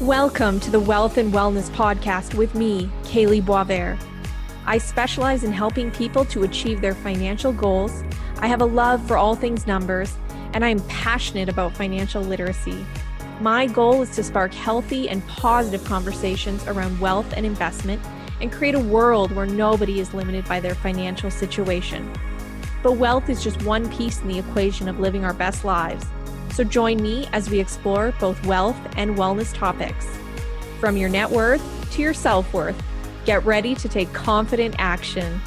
Welcome to the Wealth and Wellness Podcast with me, Kalee Boisvert. I specialize in helping people to achieve their financial goals. I have a love for all things numbers, and I'm passionate about financial literacy. My goal is to spark healthy and positive conversations around wealth and investment and create a world where nobody is limited by their financial situation. But wealth is just one piece in the equation of living our best lives. So join me as we explore both wealth and wellness topics. From your net worth to your self worth, get ready to take confident action.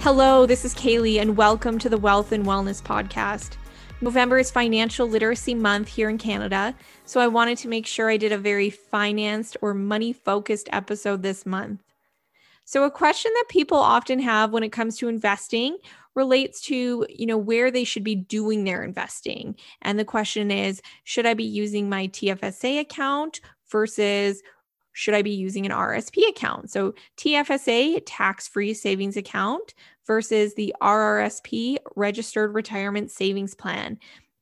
Hello, this is Kalee, and welcome to the Wealth and Wellness Podcast. November is Financial Literacy Month here in Canada, so I wanted to make sure I did a very financed or money focused episode this month. So, a question that people often have when it comes to investing relates to you know where they should be doing their investing and the question is should i be using my tfsa account versus should i be using an rsp account? So tfsa tax free savings account versus the rrsp registered retirement savings plan.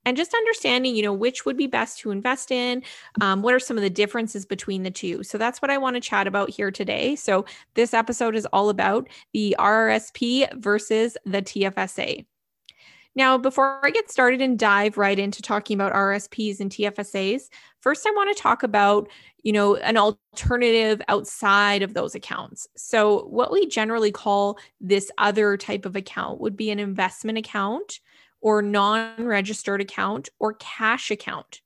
And just understanding you know which would be best to invest in um, what are some of the differences between the two? So that's what i want to chat about here today. So this episode is all about the rrsp versus the tfsa now, before I get started and dive right into talking about RSPs and TFSAs, first I want to talk about, you know, an alternative outside of those accounts. So, what we generally call this other type of account would be an investment account or non registered account or cash account.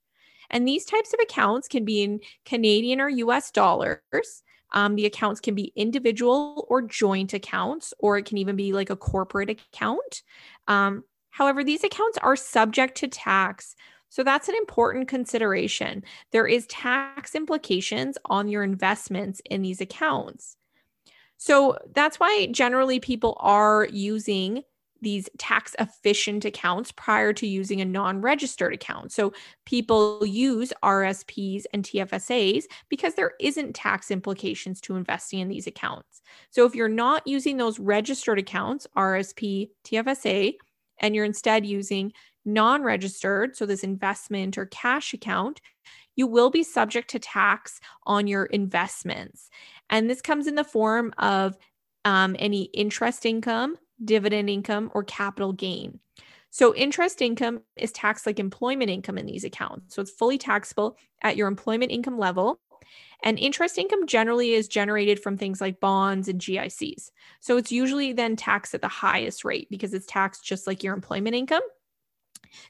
And these types of accounts can be in Canadian or US dollars. Um, the accounts can be individual or joint accounts, or it can even be like a corporate account. Um, however, these accounts are subject to tax. So that's an important consideration. There is tax implications on your investments in these accounts. So that's why generally people are using these tax efficient accounts prior to using a non registered account. So people use RSPs and TFSAs because there isn't tax implications to investing in these accounts. So if you're not using those registered accounts, RSP, TFSA, and you're instead using non registered, so this investment or cash account, you will be subject to tax on your investments. And this comes in the form of um, any interest income, dividend income, or capital gain. So, interest income is taxed like employment income in these accounts. So, it's fully taxable at your employment income level. And interest income generally is generated from things like bonds and GICs. So, it's usually then taxed at the highest rate because it's taxed just like your employment income.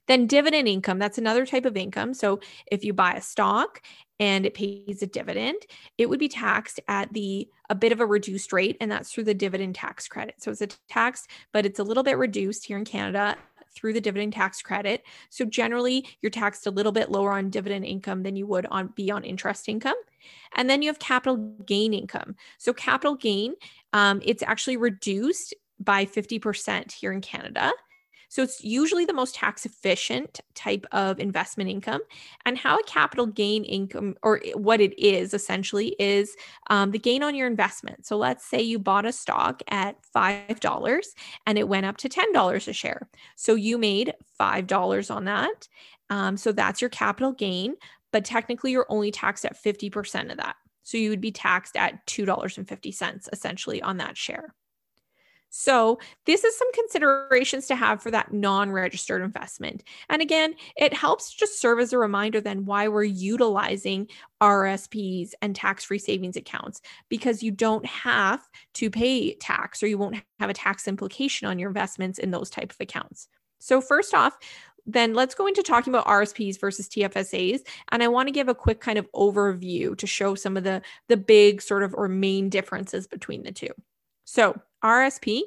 Then dividend income, that's another type of income. So if you buy a stock and it pays a dividend, it would be taxed at the a bit of a reduced rate and that's through the dividend tax credit. So it's a tax but it's a little bit reduced here in Canada through the dividend tax credit. So generally you're taxed a little bit lower on dividend income than you would on be on interest income. And then you have capital gain income. So capital gain um, it's actually reduced by 50% here in Canada. So it's usually the most tax efficient type of investment income. And how a capital gain income, or what it is essentially, is um, the gain on your investment. So let's say you bought a stock at $5 and it went up to $10 a share. So you made $5 on that. Um, so that's your capital gain, but technically you're only taxed at 50% of that. So you would be taxed at $2.50 essentially on that share. So, this is some considerations to have for that non registered investment. And again, it helps just serve as a reminder then why we're utilizing RSPs and tax free savings accounts because you don't have to pay tax or you won't have a tax implication on your investments in those type of accounts. So, first off, then let's go into talking about RSPs versus TFSAs. And I want to give a quick kind of overview to show some of the, the big sort of or main differences between the two. So, RSP,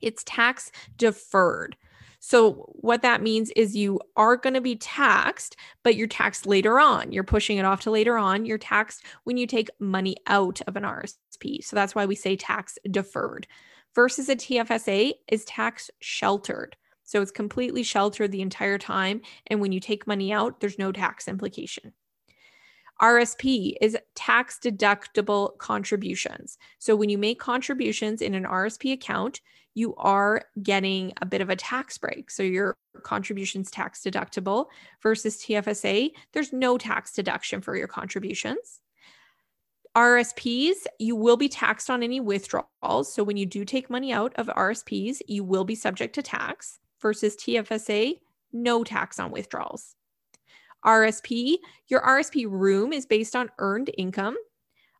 it's tax deferred. So, what that means is you are going to be taxed, but you're taxed later on. You're pushing it off to later on. You're taxed when you take money out of an RSP. So, that's why we say tax deferred. Versus a TFSA is tax sheltered. So, it's completely sheltered the entire time. And when you take money out, there's no tax implication. RSP is tax deductible contributions. So when you make contributions in an RSP account, you are getting a bit of a tax break. So your contributions tax deductible versus TFSA, there's no tax deduction for your contributions. RSPs, you will be taxed on any withdrawals. So when you do take money out of RSPs, you will be subject to tax versus TFSA, no tax on withdrawals. RSP, your RSP room is based on earned income.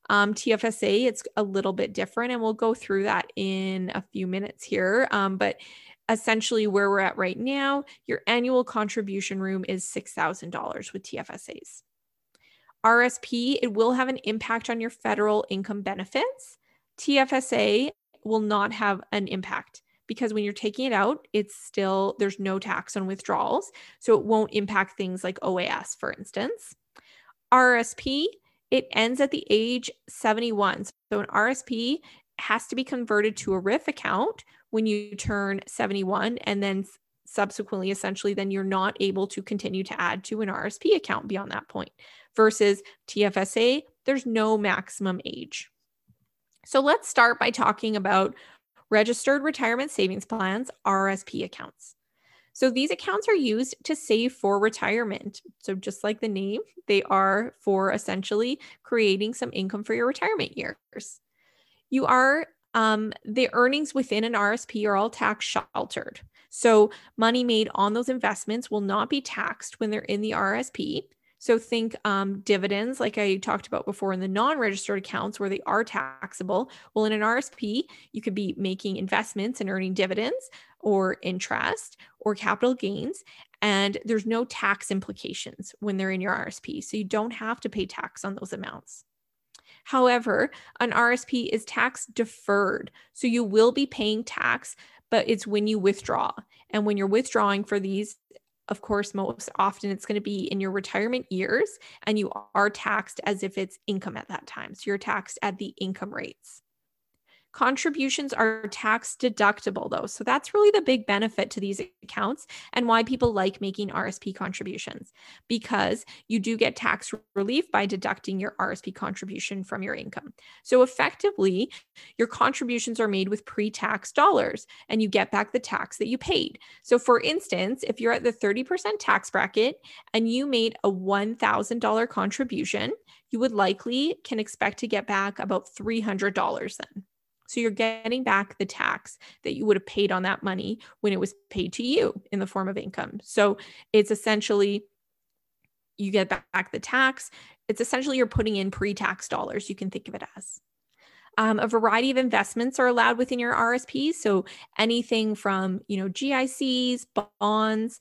Um, TFSA, it's a little bit different, and we'll go through that in a few minutes here. Um, but essentially, where we're at right now, your annual contribution room is $6,000 with TFSAs. RSP, it will have an impact on your federal income benefits. TFSA will not have an impact because when you're taking it out, it's still, there's no tax on withdrawals. So it won't impact things like OAS, for instance. RSP, it ends at the age 71. So an RSP has to be converted to a RIF account when you turn 71 and then subsequently essentially then you're not able to continue to add to an RSP account beyond that point versus TFSA, there's no maximum age. So let's start by talking about registered retirement savings plans, RSP accounts. So these accounts are used to save for retirement. So just like the name, they are for essentially creating some income for your retirement years. You are um, the earnings within an RSP are all tax sheltered. So money made on those investments will not be taxed when they're in the RSP. So think um, dividends, like I talked about before in the non-registered accounts where they are taxable. Well, in an RSP, you could be making investments and earning dividends or interest or capital gains. And there's no tax implications when they're in your RSP. So you don't have to pay tax on those amounts. However, an RSP is tax deferred. So you will be paying tax, but it's when you withdraw. And when you're withdrawing for these of course, most often it's going to be in your retirement years, and you are taxed as if it's income at that time. So you're taxed at the income rates. Contributions are tax deductible, though. So that's really the big benefit to these accounts and why people like making RSP contributions because you do get tax relief by deducting your RSP contribution from your income. So effectively, your contributions are made with pre tax dollars and you get back the tax that you paid. So, for instance, if you're at the 30% tax bracket and you made a $1,000 contribution, you would likely can expect to get back about $300 then. So you're getting back the tax that you would have paid on that money when it was paid to you in the form of income. So it's essentially you get back the tax. It's essentially you're putting in pre tax dollars. You can think of it as. Um, a variety of investments are allowed within your RSP. So anything from, you know, GICs, bonds,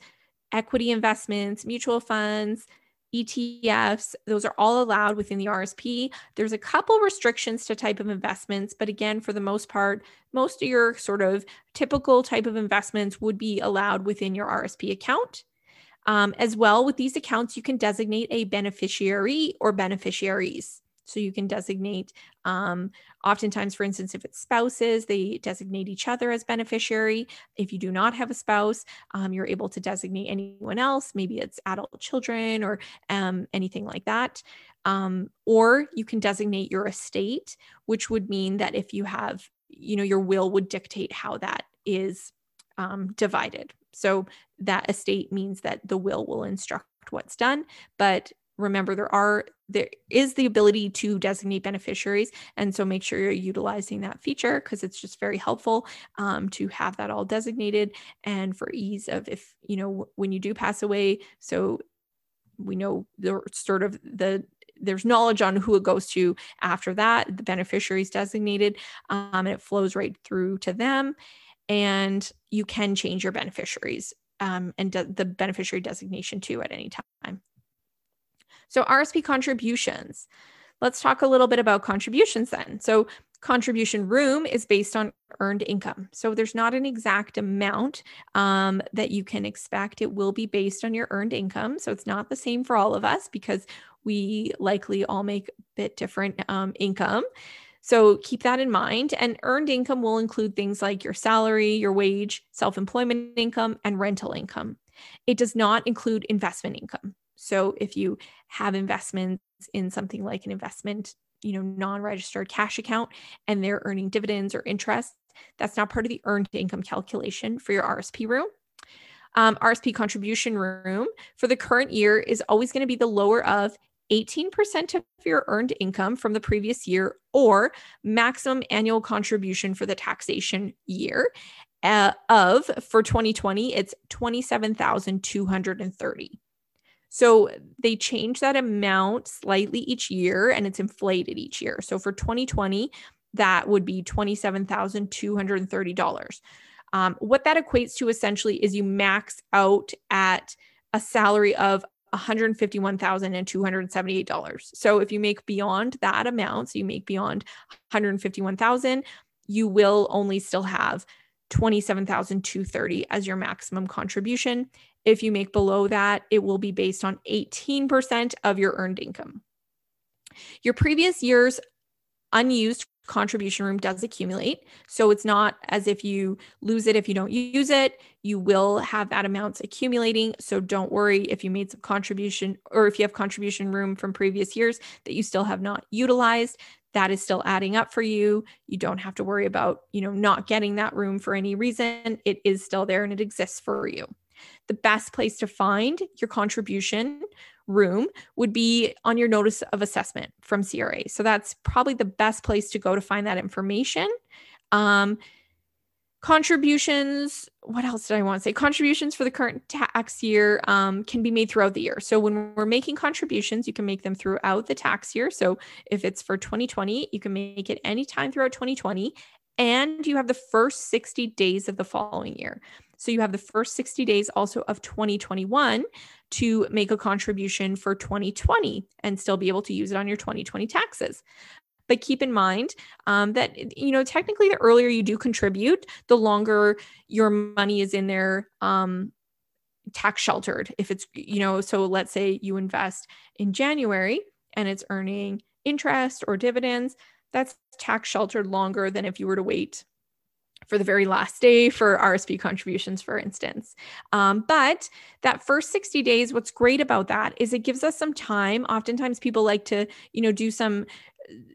equity investments, mutual funds, ETFs, those are all allowed within the RSP. There's a couple restrictions to type of investments, but again, for the most part, most of your sort of typical type of investments would be allowed within your RSP account. Um, as well, with these accounts, you can designate a beneficiary or beneficiaries. So you can designate, um, oftentimes, for instance, if it's spouses, they designate each other as beneficiary. If you do not have a spouse, um, you're able to designate anyone else. Maybe it's adult children or um, anything like that. Um, or you can designate your estate, which would mean that if you have, you know, your will would dictate how that is um, divided. So that estate means that the will will instruct what's done, but remember there are there is the ability to designate beneficiaries and so make sure you're utilizing that feature because it's just very helpful um, to have that all designated and for ease of if you know when you do pass away so we know the sort of the there's knowledge on who it goes to after that the beneficiary is designated um, and it flows right through to them and you can change your beneficiaries um, and de- the beneficiary designation too at any time so, RSP contributions. Let's talk a little bit about contributions then. So, contribution room is based on earned income. So, there's not an exact amount um, that you can expect. It will be based on your earned income. So, it's not the same for all of us because we likely all make a bit different um, income. So keep that in mind. And earned income will include things like your salary, your wage, self employment income, and rental income. It does not include investment income. So if you have investments in something like an investment, you know, non-registered cash account and they're earning dividends or interest, that's not part of the earned income calculation for your RSP room. Um, RSP contribution room for the current year is always going to be the lower of 18% of your earned income from the previous year or maximum annual contribution for the taxation year uh, of for 2020 it's 27,230. So they change that amount slightly each year and it's inflated each year. So for 2020 that would be $27,230. Um, what that equates to essentially is you max out at a salary of $151,278. So if you make beyond that amount, so you make beyond 151,000, you will only still have 27,230 as your maximum contribution. If you make below that, it will be based on 18% of your earned income. Your previous year's unused contribution room does accumulate. So it's not as if you lose it if you don't use it. You will have that amounts accumulating. So don't worry if you made some contribution or if you have contribution room from previous years that you still have not utilized. That is still adding up for you. You don't have to worry about, you know, not getting that room for any reason. It is still there and it exists for you. The best place to find your contribution room would be on your notice of assessment from CRA. So that's probably the best place to go to find that information. Um, contributions what else did i want to say? Contributions for the current tax year um, can be made throughout the year. So when we're making contributions you can make them throughout the tax year. So if it's for 2020 you can make it anytime throughout 2020 and you have the first 60 days of the following year. So you have the first 60 days also of 2021 to make a contribution for 2020 and still be able to use it on your 2020 taxes. But keep in mind um, that, you know, technically the earlier you do contribute, the longer your money is in there um, tax sheltered. If it's, you know, so let's say you invest in January and it's earning interest or dividends, that's tax sheltered longer than if you were to wait for the very last day for RSP contributions, for instance. Um, but that first 60 days, what's great about that is it gives us some time. Oftentimes people like to, you know, do some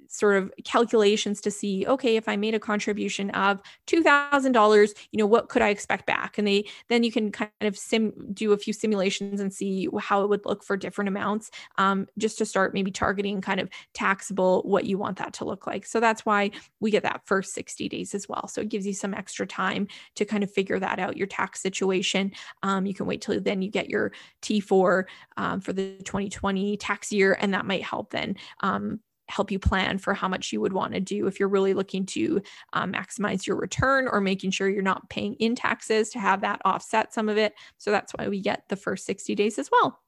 sort of calculations to see okay if i made a contribution of $2000 you know what could i expect back? And they then you can kind of sim do a few simulations and see how it would look for different amounts um, just to start maybe targeting kind of taxable what you want that to look like. So that's why we get that first 60 days as well. So it gives you some extra time to kind of figure that out your tax situation. Um, you can wait till then you get your t4 um, for the 2020 tax year and that might help then um, help you plan for how much you would want to do if you're really looking to um, maximize your return or making sure you're not paying in taxes to have that offset some of it. So that's why we get the first 60 days as well.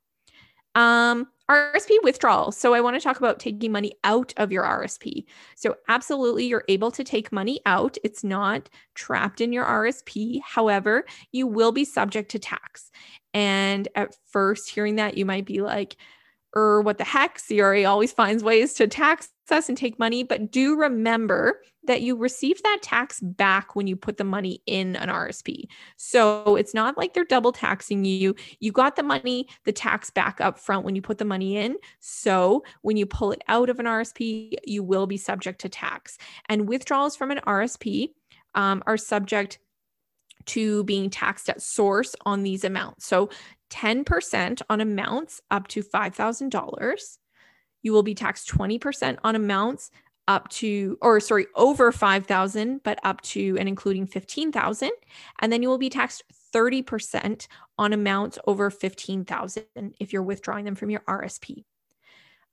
Um, RSP withdrawal. So I want to talk about taking money out of your RSP. So absolutely you're able to take money out. It's not trapped in your RSP. However, you will be subject to tax. And at first hearing that you might be like, or what the heck, CRA always finds ways to tax us and take money. But do remember that you receive that tax back when you put the money in an RSP. So it's not like they're double taxing you. You got the money, the tax back up front when you put the money in. So when you pull it out of an RSP, you will be subject to tax. And withdrawals from an RSP um, are subject to being taxed at source on these amounts. So 10% on amounts up to $5,000. You will be taxed 20% on amounts up to or sorry over 5000 but up to and including 15000 and then you will be taxed 30% on amounts over 15000 if you're withdrawing them from your RSP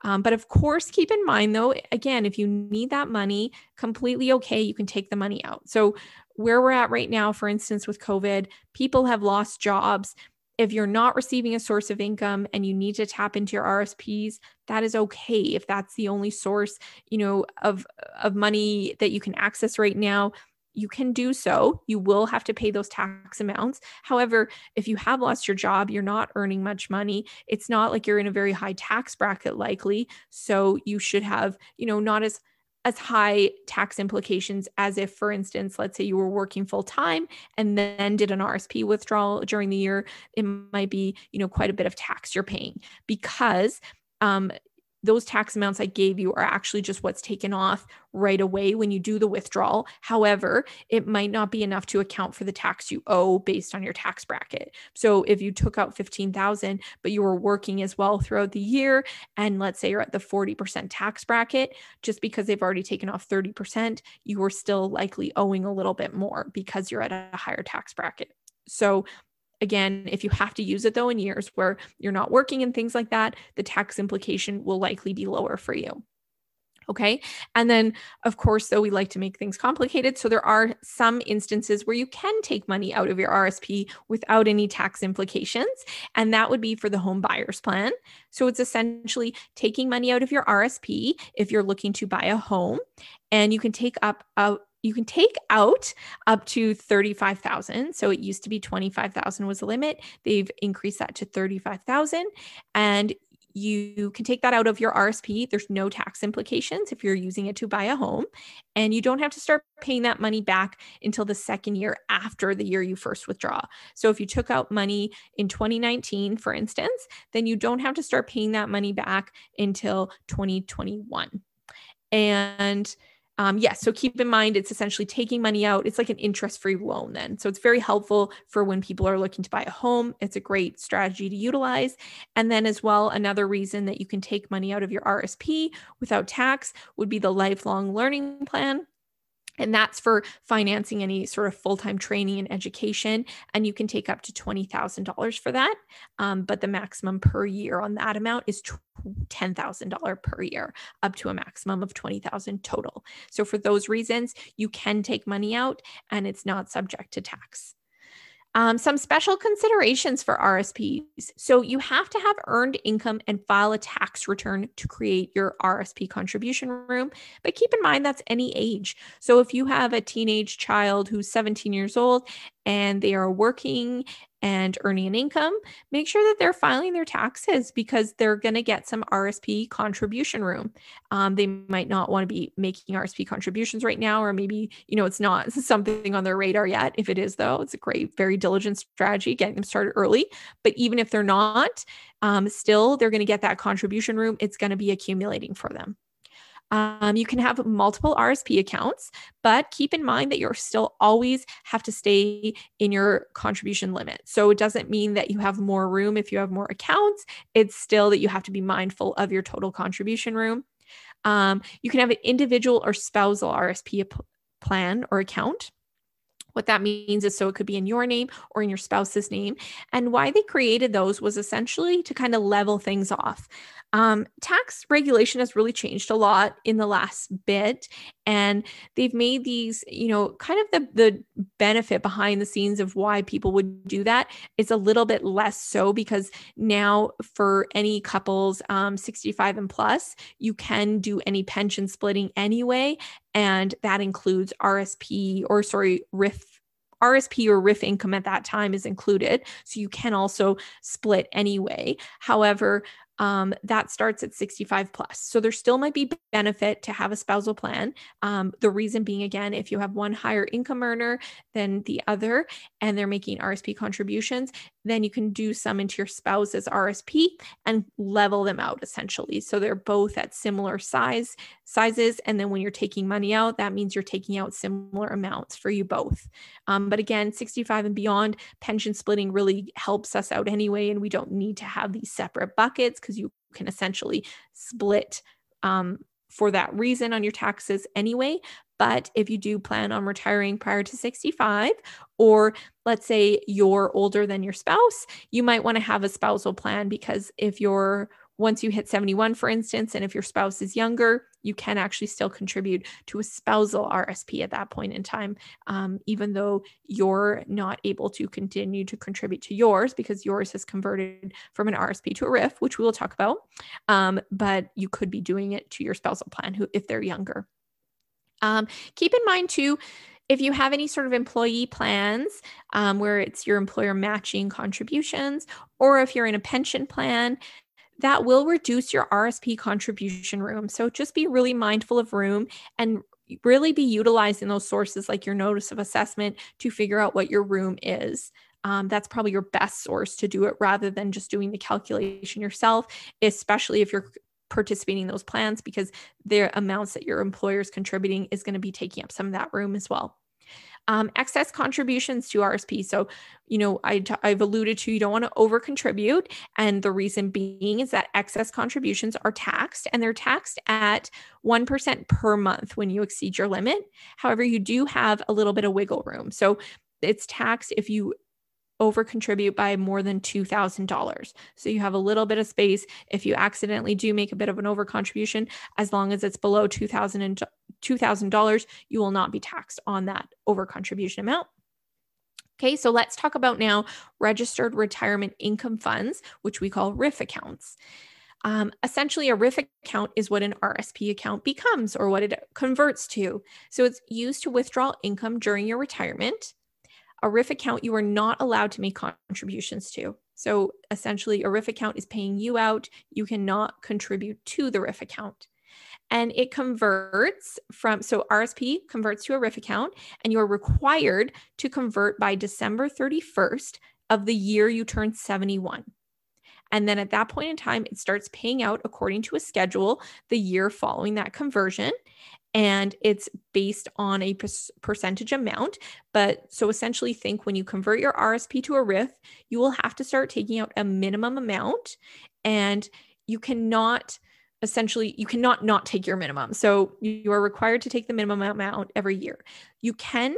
um, but of course, keep in mind though, again, if you need that money, completely okay, you can take the money out. So, where we're at right now, for instance, with COVID, people have lost jobs. If you're not receiving a source of income and you need to tap into your RSPs, that is okay. If that's the only source, you know, of of money that you can access right now, you can do so. You will have to pay those tax amounts. However, if you have lost your job, you're not earning much money. It's not like you're in a very high tax bracket likely, so you should have, you know, not as as high tax implications as if, for instance, let's say you were working full time and then did an RSP withdrawal during the year, it might be, you know, quite a bit of tax you're paying because um, those tax amounts I gave you are actually just what's taken off right away when you do the withdrawal. However, it might not be enough to account for the tax you owe based on your tax bracket. So if you took out 15,000 but you were working as well throughout the year and let's say you're at the 40% tax bracket, just because they've already taken off 30%, you are still likely owing a little bit more because you're at a higher tax bracket. So Again, if you have to use it though in years where you're not working and things like that, the tax implication will likely be lower for you. Okay. And then, of course, though, we like to make things complicated. So there are some instances where you can take money out of your RSP without any tax implications. And that would be for the home buyer's plan. So it's essentially taking money out of your RSP if you're looking to buy a home. And you can take up out you can take out up to 35,000. So it used to be 25,000 was the limit. They've increased that to 35,000 and you can take that out of your RSP. There's no tax implications if you're using it to buy a home. And you don't have to start paying that money back until the second year after the year you first withdraw. So if you took out money in 2019, for instance, then you don't have to start paying that money back until 2021. And um, yes, so keep in mind it's essentially taking money out. It's like an interest free loan, then. So it's very helpful for when people are looking to buy a home. It's a great strategy to utilize. And then, as well, another reason that you can take money out of your RSP without tax would be the lifelong learning plan. And that's for financing any sort of full time training and education. And you can take up to $20,000 for that. Um, but the maximum per year on that amount is $10,000 per year, up to a maximum of $20,000 total. So for those reasons, you can take money out and it's not subject to tax. Um, some special considerations for RSPs. So you have to have earned income and file a tax return to create your RSP contribution room. But keep in mind that's any age. So if you have a teenage child who's 17 years old and they are working and earning an income, make sure that they're filing their taxes because they're going to get some RSP contribution room. Um, they might not want to be making RSP contributions right now, or maybe, you know, it's not something on their radar yet. If it is, though, it's a great, very diligent strategy getting them started early. But even if they're not, um, still, they're going to get that contribution room. It's going to be accumulating for them. Um, you can have multiple RSP accounts, but keep in mind that you're still always have to stay in your contribution limit. So it doesn't mean that you have more room if you have more accounts. It's still that you have to be mindful of your total contribution room. Um, you can have an individual or spousal RSP plan or account. What that means is so it could be in your name or in your spouse's name. And why they created those was essentially to kind of level things off. Um, tax regulation has really changed a lot in the last bit, and they've made these, you know, kind of the the benefit behind the scenes of why people would do that is a little bit less so because now for any couples um, 65 and plus, you can do any pension splitting anyway, and that includes RSP or sorry RIF RSP or RIF income at that time is included. So you can also split anyway. However, um, that starts at 65 plus. So there still might be benefit to have a spousal plan. Um, the reason being, again, if you have one higher income earner than the other and they're making RSP contributions, then you can do some into your spouse's RSP and level them out essentially. So they're both at similar size sizes. And then when you're taking money out, that means you're taking out similar amounts for you both. Um, but again, 65 and beyond, pension splitting really helps us out anyway. And we don't need to have these separate buckets because you can essentially split um, for that reason on your taxes anyway. But if you do plan on retiring prior to 65, or let's say you're older than your spouse, you might want to have a spousal plan because if you're once you hit 71, for instance, and if your spouse is younger, you can actually still contribute to a spousal RSP at that point in time, um, even though you're not able to continue to contribute to yours because yours has converted from an RSP to a RIF, which we will talk about. Um, but you could be doing it to your spousal plan who, if they're younger. Um, keep in mind too, if you have any sort of employee plans um, where it's your employer matching contributions, or if you're in a pension plan, that will reduce your RSP contribution room. So just be really mindful of room and really be utilizing those sources like your notice of assessment to figure out what your room is. Um, that's probably your best source to do it rather than just doing the calculation yourself, especially if you're participating in those plans because the amounts that your employer is contributing is going to be taking up some of that room as well. Um, excess contributions to RSP. So, you know, i t- I've alluded to you don't want to over contribute. And the reason being is that excess contributions are taxed and they're taxed at 1% per month when you exceed your limit. However, you do have a little bit of wiggle room. So, it's taxed if you over contribute by more than $2,000. So you have a little bit of space if you accidentally do make a bit of an over contribution as long as it's below $2,000 $2,000, you will not be taxed on that over contribution amount. Okay, so let's talk about now registered retirement income funds, which we call RIF accounts. Um, essentially, a RIF account is what an RSP account becomes or what it converts to. So it's used to withdraw income during your retirement a RIF account you are not allowed to make contributions to. So essentially, a RIF account is paying you out. You cannot contribute to the RIF account. And it converts from, so RSP converts to a RIF account, and you're required to convert by December 31st of the year you turn 71. And then at that point in time, it starts paying out according to a schedule the year following that conversion and it's based on a percentage amount. But so essentially, think when you convert your RSP to a RIF, you will have to start taking out a minimum amount, and you cannot essentially you cannot not take your minimum. So you are required to take the minimum amount every year. You can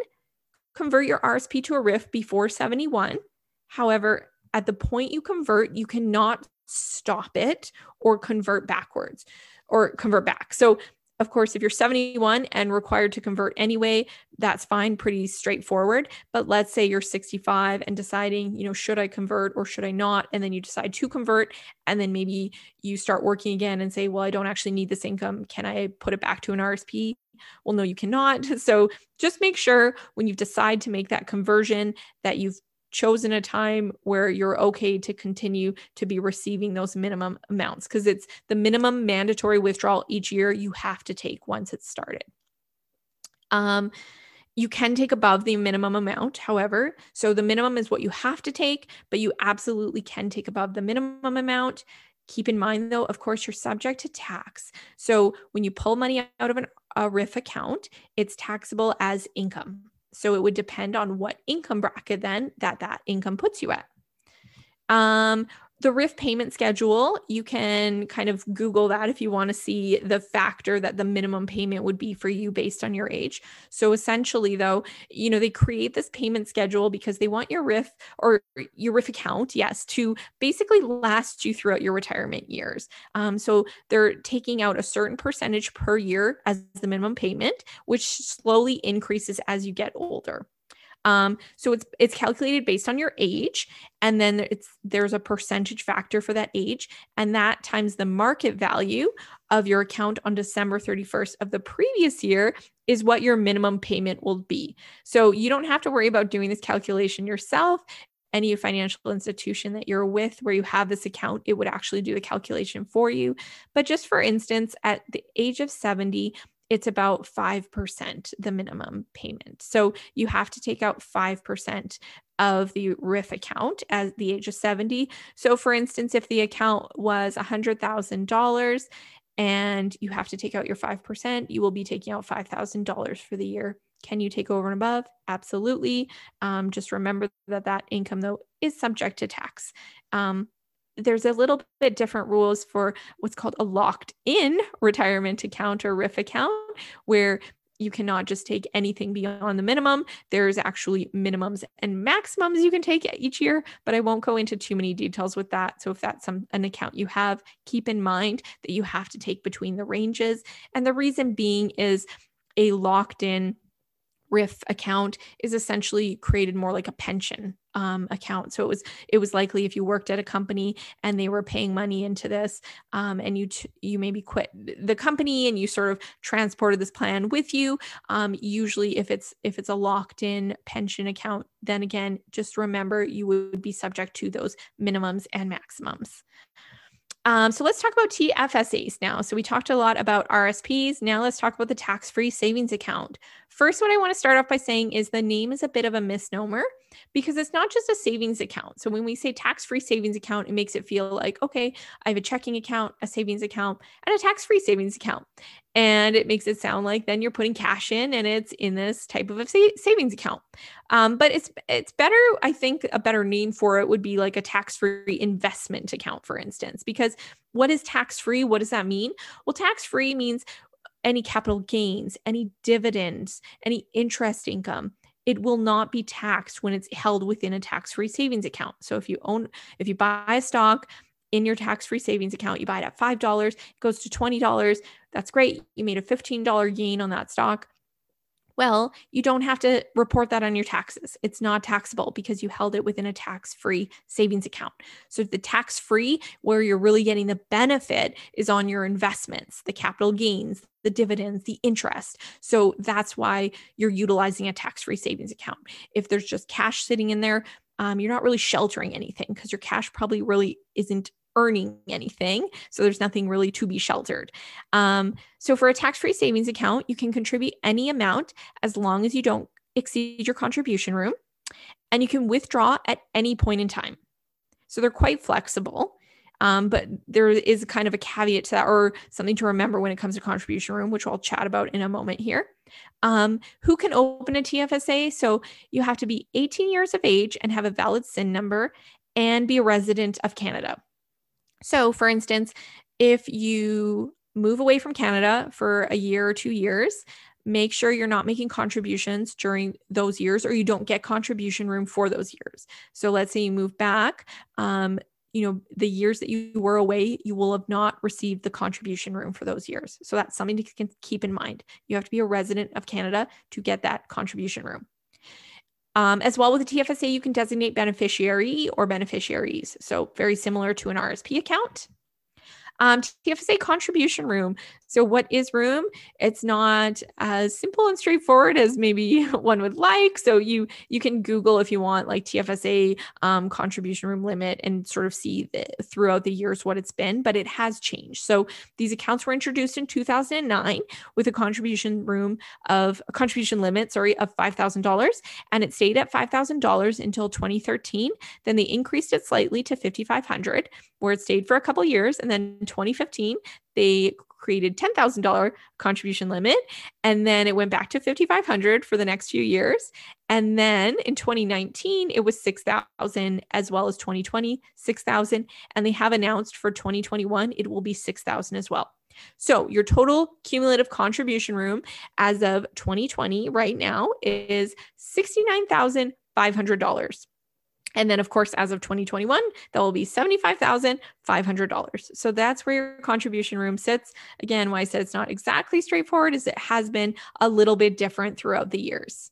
convert your RSP to a RIF before 71. However, at the point you convert, you cannot stop it or convert backwards or convert back. So of course, if you're 71 and required to convert anyway, that's fine, pretty straightforward. But let's say you're 65 and deciding, you know, should I convert or should I not? And then you decide to convert. And then maybe you start working again and say, well, I don't actually need this income. Can I put it back to an RSP? Well, no, you cannot. So just make sure when you decide to make that conversion that you've chosen a time where you're okay to continue to be receiving those minimum amounts because it's the minimum mandatory withdrawal each year you have to take once it's started. Um, you can take above the minimum amount, however. So the minimum is what you have to take, but you absolutely can take above the minimum amount. Keep in mind, though, of course, you're subject to tax. So when you pull money out of an, a RIF account, it's taxable as income. So it would depend on what income bracket then that that income puts you at. Um, the RRIF payment schedule, you can kind of Google that if you want to see the factor that the minimum payment would be for you based on your age. So essentially, though, you know, they create this payment schedule because they want your RRIF or your RRIF account, yes, to basically last you throughout your retirement years. Um, so they're taking out a certain percentage per year as the minimum payment, which slowly increases as you get older. Um, so it's it's calculated based on your age, and then it's there's a percentage factor for that age, and that times the market value of your account on December 31st of the previous year is what your minimum payment will be. So you don't have to worry about doing this calculation yourself any financial institution that you're with where you have this account, it would actually do the calculation for you. But just for instance, at the age of 70, it's about 5% the minimum payment. So you have to take out 5% of the RIF account at the age of 70. So for instance, if the account was $100,000 and you have to take out your 5%, you will be taking out $5,000 for the year. Can you take over and above? Absolutely. Um, just remember that that income, though, is subject to tax. Um, there's a little bit different rules for what's called a locked in retirement account or RIF account, where you cannot just take anything beyond the minimum. There's actually minimums and maximums you can take each year, but I won't go into too many details with that. So if that's some an account you have, keep in mind that you have to take between the ranges. And the reason being is a locked in RRIF account is essentially created more like a pension um, account. So it was it was likely if you worked at a company and they were paying money into this, um, and you t- you maybe quit the company and you sort of transported this plan with you. Um, usually, if it's if it's a locked in pension account, then again, just remember you would be subject to those minimums and maximums. Um, so let's talk about TFSAs now. So we talked a lot about RSPs. Now let's talk about the tax free savings account. First, what I want to start off by saying is the name is a bit of a misnomer because it's not just a savings account. So when we say tax free savings account, it makes it feel like, okay, I have a checking account, a savings account, and a tax free savings account. And it makes it sound like then you're putting cash in and it's in this type of a savings account. Um, but it's it's better, I think a better name for it would be like a tax free investment account, for instance, because what is tax free? What does that mean? Well, tax free means any capital gains, any dividends, any interest income, it will not be taxed when it's held within a tax-free savings account. So if you own if you buy a stock in your tax-free savings account, you buy it at $5, it goes to $20, that's great. You made a $15 gain on that stock. Well, you don't have to report that on your taxes. It's not taxable because you held it within a tax free savings account. So, the tax free, where you're really getting the benefit, is on your investments, the capital gains, the dividends, the interest. So, that's why you're utilizing a tax free savings account. If there's just cash sitting in there, um, you're not really sheltering anything because your cash probably really isn't earning anything. So there's nothing really to be sheltered. Um, so for a tax free savings account, you can contribute any amount as long as you don't exceed your contribution room, and you can withdraw at any point in time. So they're quite flexible. Um, but there is kind of a caveat to that or something to remember when it comes to contribution room, which I'll chat about in a moment here. Um, who can open a TFSA? So you have to be 18 years of age and have a valid SIN number and be a resident of Canada. So, for instance, if you move away from Canada for a year or two years, make sure you're not making contributions during those years or you don't get contribution room for those years. So, let's say you move back. Um, you know, the years that you were away, you will have not received the contribution room for those years. So that's something to keep in mind. You have to be a resident of Canada to get that contribution room. Um, as well with the TFSA, you can designate beneficiary or beneficiaries. So very similar to an RSP account. Um, TFSA contribution room. So, what is room? It's not as simple and straightforward as maybe one would like. So, you you can Google if you want like TFSA um, contribution room limit and sort of see the, throughout the years what it's been, but it has changed. So, these accounts were introduced in 2009 with a contribution room of a contribution limit, sorry, of five thousand dollars, and it stayed at five thousand dollars until 2013. Then they increased it slightly to 5,500, where it stayed for a couple years, and then in 2015 they created $10,000 contribution limit and then it went back to 5500 for the next few years and then in 2019 it was 6000 as well as 2020 6000 and they have announced for 2021 it will be 6000 as well. So your total cumulative contribution room as of 2020 right now is $69,500. And then, of course, as of 2021, that will be $75,500. So that's where your contribution room sits. Again, why I said it's not exactly straightforward is it has been a little bit different throughout the years.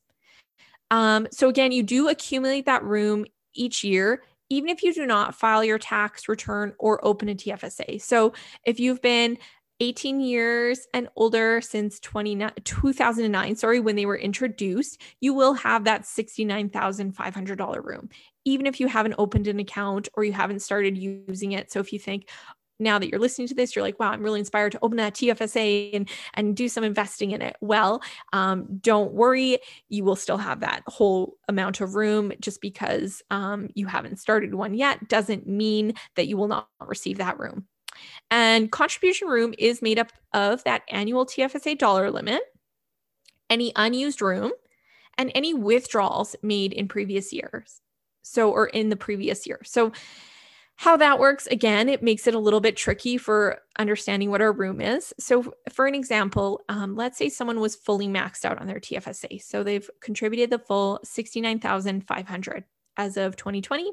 Um, so, again, you do accumulate that room each year, even if you do not file your tax return or open a TFSA. So, if you've been 18 years and older since 2009, sorry, when they were introduced, you will have that $69,500 room even if you haven't opened an account or you haven't started using it. So if you think, now that you're listening to this, you're like, wow, I'm really inspired to open that TFSA and and do some investing in it. Well, um, don't worry, you will still have that whole amount of room. Just because um, you haven't started one yet doesn't mean that you will not receive that room. And contribution room is made up of that annual TFSA dollar limit, any unused room, and any withdrawals made in previous years. So, or in the previous year. So, how that works, again, it makes it a little bit tricky for understanding what our room is. So, for an example, um, let's say someone was fully maxed out on their TFSA. So, they've contributed the full 69,500 as of 2020,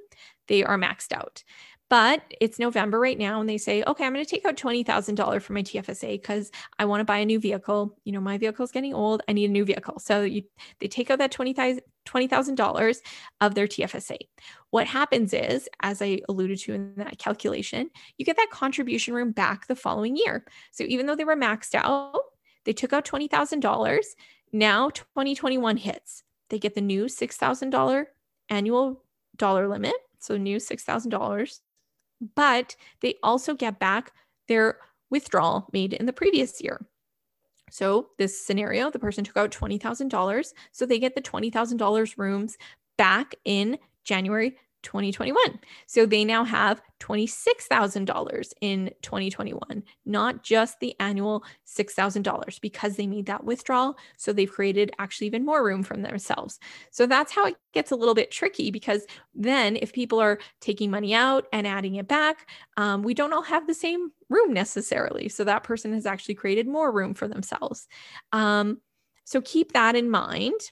they are maxed out. But it's November right now, and they say, okay, I'm going to take out $20,000 for my TFSA because I want to buy a new vehicle. You know, my vehicle is getting old. I need a new vehicle. So you, they take out that $20,000 $20, of their TFSA. What happens is, as I alluded to in that calculation, you get that contribution room back the following year. So even though they were maxed out, they took out $20,000. Now 2021 hits. They get the new $6,000 annual dollar limit. So new $6,000 but they also get back their withdrawal made in the previous year. So, this scenario, the person took out $20,000. So, they get the $20,000 rooms back in January 2021. So they now have $26,000 in 2021, not just the annual $6,000 because they made that withdrawal. So they've created actually even more room for themselves. So that's how it gets a little bit tricky because then if people are taking money out and adding it back, um, we don't all have the same room necessarily. So that person has actually created more room for themselves. Um, so keep that in mind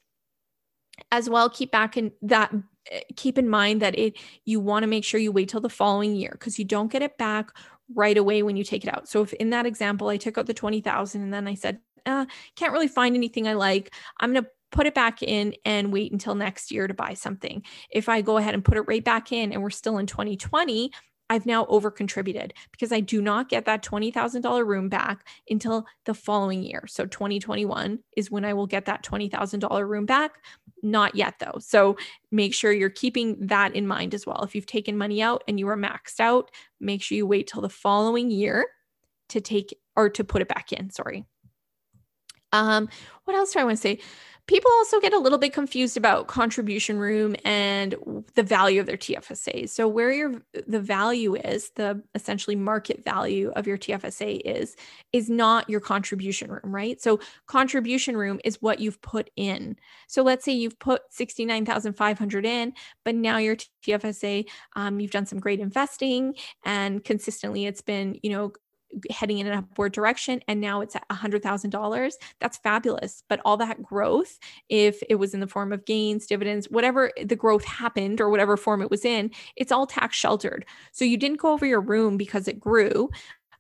as well keep back in that keep in mind that it you want to make sure you wait till the following year because you don't get it back right away when you take it out. So if in that example I took out the 20,000 and then I said, uh, can't really find anything I like, I'm going to put it back in and wait until next year to buy something. If I go ahead and put it right back in and we're still in 2020, I've now over contributed because I do not get that $20,000 room back until the following year. So 2021 is when I will get that $20,000 room back. Not yet though. So make sure you're keeping that in mind as well. If you've taken money out and you are maxed out, make sure you wait till the following year to take or to put it back in. Sorry. Um, what else do I want to say? People also get a little bit confused about contribution room and the value of their TFSA. So where your the value is, the essentially market value of your TFSA is is not your contribution room, right? So contribution room is what you've put in. So let's say you've put 69,500 in, but now your TFSA um, you've done some great investing and consistently it's been, you know, heading in an upward direction and now it's at $100,000, that's fabulous. But all that growth, if it was in the form of gains, dividends, whatever the growth happened or whatever form it was in, it's all tax sheltered. So you didn't go over your room because it grew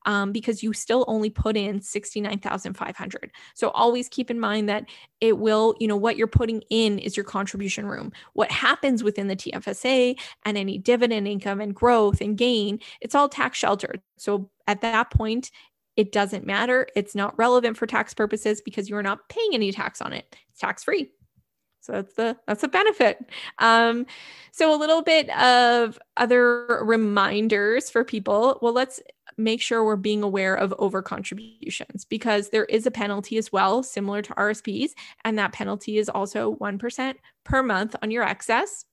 um, because you still only put in 69,500. So always keep in mind that it will, you know, what you're putting in is your contribution room. What happens within the TFSA and any dividend income and growth and gain, it's all tax sheltered. So at that point, it doesn't matter. It's not relevant for tax purposes because you're not paying any tax on it. It's tax free. So that's the that's a benefit. Um, so a little bit of other reminders for people. Well, let's make sure we're being aware of over contributions because there is a penalty as well, similar to RSPs, and that penalty is also 1% per month on your excess.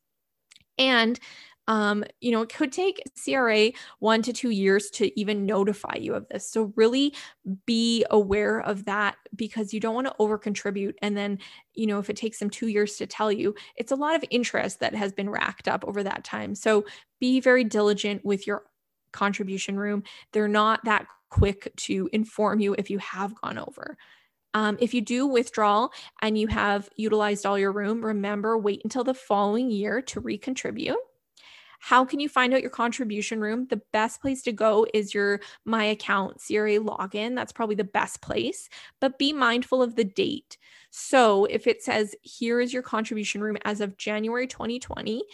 And um, you know, it could take CRA one to two years to even notify you of this. So really be aware of that because you don't want to over contribute. And then, you know, if it takes them two years to tell you, it's a lot of interest that has been racked up over that time. So be very diligent with your contribution room. They're not that quick to inform you if you have gone over. Um, if you do withdrawal and you have utilized all your room, remember wait until the following year to recontribute. How can you find out your contribution room? The best place to go is your My Account CRA login. That's probably the best place, but be mindful of the date. So if it says, here is your contribution room as of January 2020,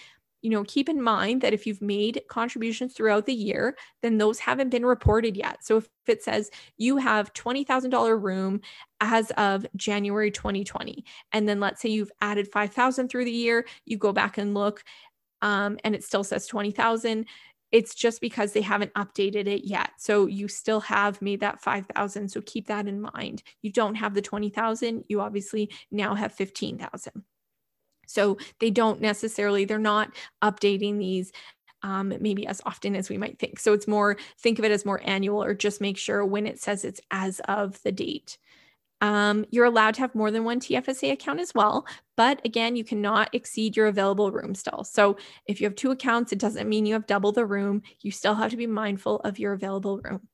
you know, keep in mind that if you've made contributions throughout the year, then those haven't been reported yet. So if it says you have $20,000 room as of January 2020, and then let's say you've added 5,000 through the year, you go back and look um, and it still says 20,000, it's just because they haven't updated it yet. So you still have made that 5,000. So keep that in mind. You don't have the 20,000, you obviously now have 15,000. So they don't necessarily, they're not updating these um, maybe as often as we might think. So it's more, think of it as more annual or just make sure when it says it's as of the date. Um, you're allowed to have more than one TFSA account as well, but again, you cannot exceed your available room still. So if you have two accounts, it doesn't mean you have double the room. You still have to be mindful of your available room.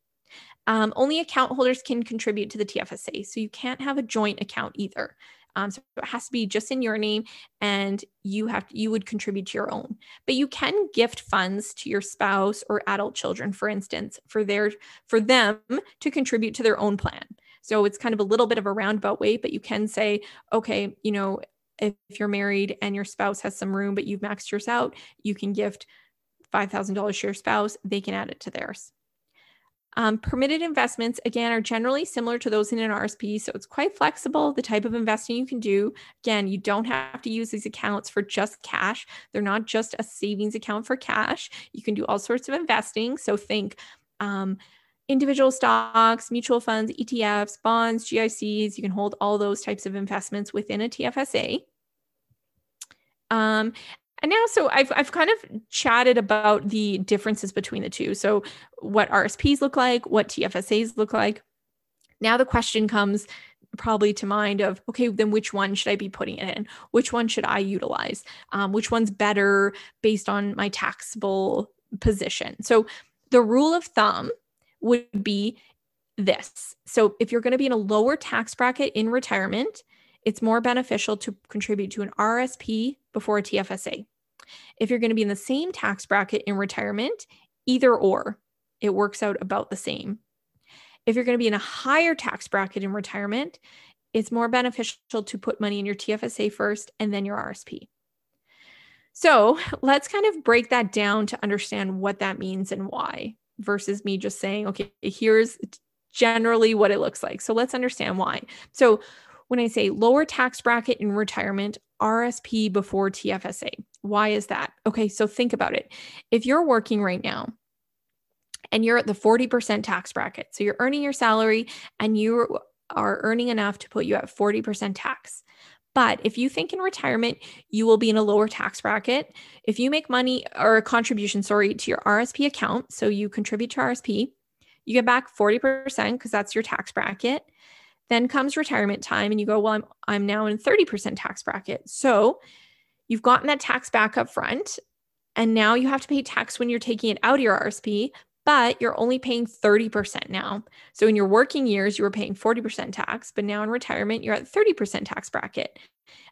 Um, only account holders can contribute to the TFSA, so you can't have a joint account either. Um, so it has to be just in your name, and you have you would contribute to your own. But you can gift funds to your spouse or adult children, for instance, for their for them to contribute to their own plan. So it's kind of a little bit of a roundabout way, but you can say, okay, you know, if you're married and your spouse has some room, but you've maxed yours out, you can gift $5,000 to your spouse. They can add it to theirs. Um, permitted investments, again, are generally similar to those in an RSP. So it's quite flexible, the type of investing you can do. Again, you don't have to use these accounts for just cash, they're not just a savings account for cash. You can do all sorts of investing. So think, um, individual stocks, mutual funds, ETFs, bonds, GICs. You can hold all those types of investments within a TFSA. Um, and now, so I've, I've kind of chatted about the differences between the two. So, what RSPs look like, what TFSAs look like. Now, the question comes probably to mind of okay then which one should i be putting it in? Which one should i utilize? Um, which one's better based on my taxable position? So the rule of thumb would be this. So if you're going to be in a lower tax bracket in retirement it's more beneficial to contribute to an rsp before a tfsa if you're going to be in the same tax bracket in retirement, either or, it works out about the same. If you're going to be in a higher tax bracket in retirement, it's more beneficial to put money in your TFSA first and then your RSP. So let's kind of break that down to understand what that means and why versus me just saying, okay, here's generally what it looks like. So let's understand why. So when I say lower tax bracket in retirement, RSP before TFSA. Why is that? Okay, so think about it. If you're working right now and you're at the 40% tax bracket, so you're earning your salary and you are earning enough to put you at 40% tax. But if you think in retirement, you will be in a lower tax bracket. If you make money or a contribution, sorry, to your RSP account, so you contribute to RSP, you get back 40% because that's your tax bracket. Then comes retirement time and you go, well, I'm I'm now in 30% tax bracket. So you've gotten that tax back up front. And now you have to pay tax when you're taking it out of your RSP, but you're only paying 30% now. So in your working years, you were paying 40% tax, but now in retirement, you're at 30% tax bracket.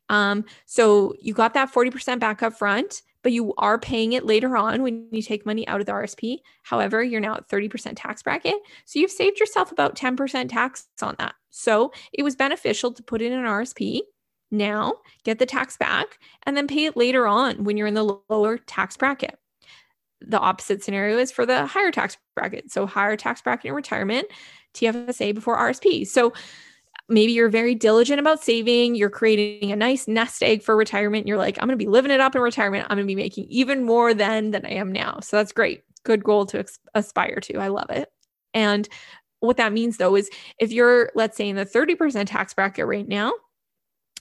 Um, so you got that 40% back up front but you are paying it later on when you take money out of the RSP. However, you're now at 30% tax bracket. So you've saved yourself about 10% tax on that. So it was beneficial to put in an RSP now, get the tax back, and then pay it later on when you're in the lower tax bracket. The opposite scenario is for the higher tax bracket. So higher tax bracket in retirement, TFSA before RSP. So maybe you're very diligent about saving, you're creating a nice nest egg for retirement. You're like, I'm going to be living it up in retirement. I'm going to be making even more than than I am now. So that's great. Good goal to aspire to. I love it. And what that means though is if you're let's say in the 30% tax bracket right now,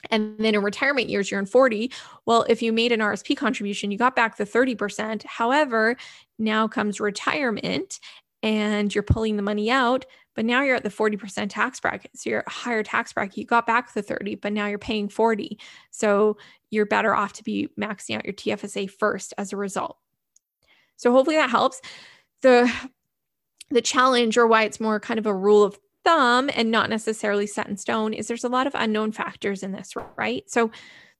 and then in retirement years you're in 40 well if you made an rsp contribution you got back the 30% however now comes retirement and you're pulling the money out but now you're at the 40% tax bracket. So you're a higher tax bracket. You got back the 30, but now you're paying 40. So you're better off to be maxing out your TFSA first as a result. So hopefully that helps. The the challenge or why it's more kind of a rule of thumb and not necessarily set in stone is there's a lot of unknown factors in this, right? So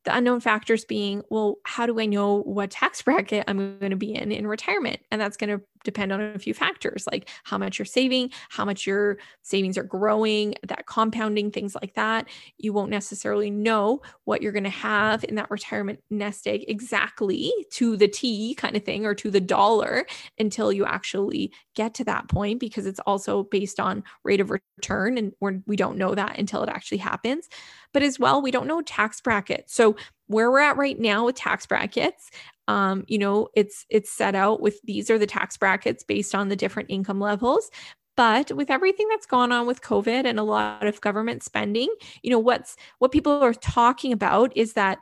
the unknown factors being, well, how do I know what tax bracket I'm going to be in in retirement? And that's going to depend on a few factors like how much you're saving, how much your savings are growing, that compounding, things like that. You won't necessarily know what you're going to have in that retirement nest egg exactly to the T kind of thing or to the dollar until you actually get to that point because it's also based on rate of return and we're, we don't know that until it actually happens. But as well, we don't know tax brackets. So where we're at right now with tax brackets um, you know it's it's set out with these are the tax brackets based on the different income levels. But with everything that's gone on with covid and a lot of government spending you know what's what people are talking about is that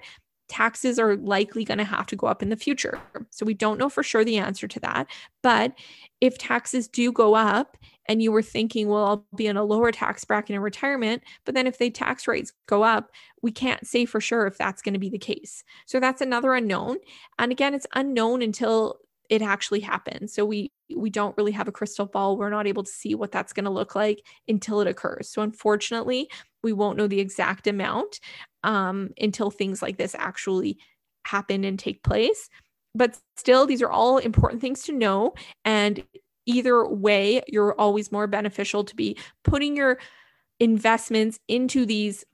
taxes are likely going to have to go up in the future. So we don't know for sure the answer to that. But if taxes do go up and you were thinking, well, I'll be in a lower tax bracket in retirement, but then if the tax rates go up, we can't say for sure if that's going to be the case. So that's another unknown. And again, it's unknown until it actually happens. So we we don't really have a crystal ball. We're not able to see what that's going to look like until it occurs. So unfortunately, we won't know the exact amount um, until things like this actually happen and take place. But still, these are all important things to know. And either way, you're always more beneficial to be putting your investments into these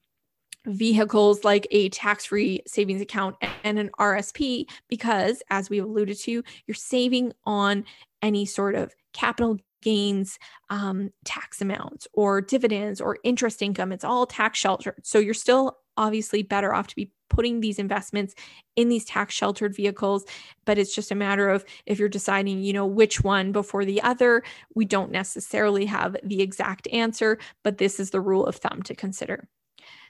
vehicles like a tax free savings account and an RSP because, as we alluded to, you're saving on any sort of capital gains um, tax amounts or dividends or interest income. It's all tax sheltered. So you're still obviously better off to be putting these investments in these tax sheltered vehicles but it's just a matter of if you're deciding you know which one before the other we don't necessarily have the exact answer but this is the rule of thumb to consider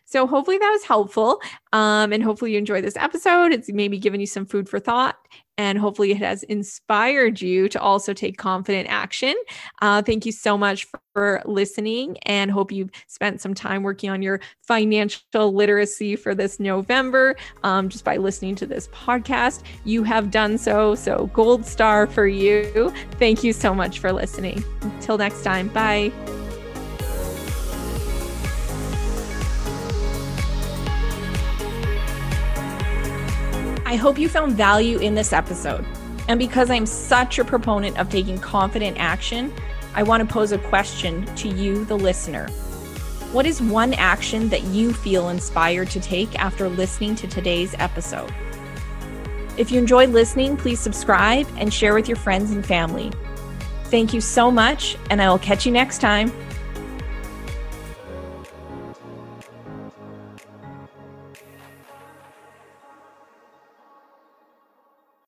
so hopefully that was helpful. Um, and hopefully you enjoyed this episode. It's maybe given you some food for thought. And hopefully it has inspired you to also take confident action. Uh, thank you so much for, listening and hope you've spent some time working on your financial literacy for this November um, just by listening to this podcast. You have done so. So, gold star for you. Thank you so much for listening. Until next time, bye. I hope you found value in this episode. And because I'm such a proponent of taking confident action, I want to pose a question to you, the listener. What is one action that you feel inspired to take after listening to today's episode? If you enjoyed listening, please subscribe and share with your friends and family. Thank you so much, and I will catch you next time.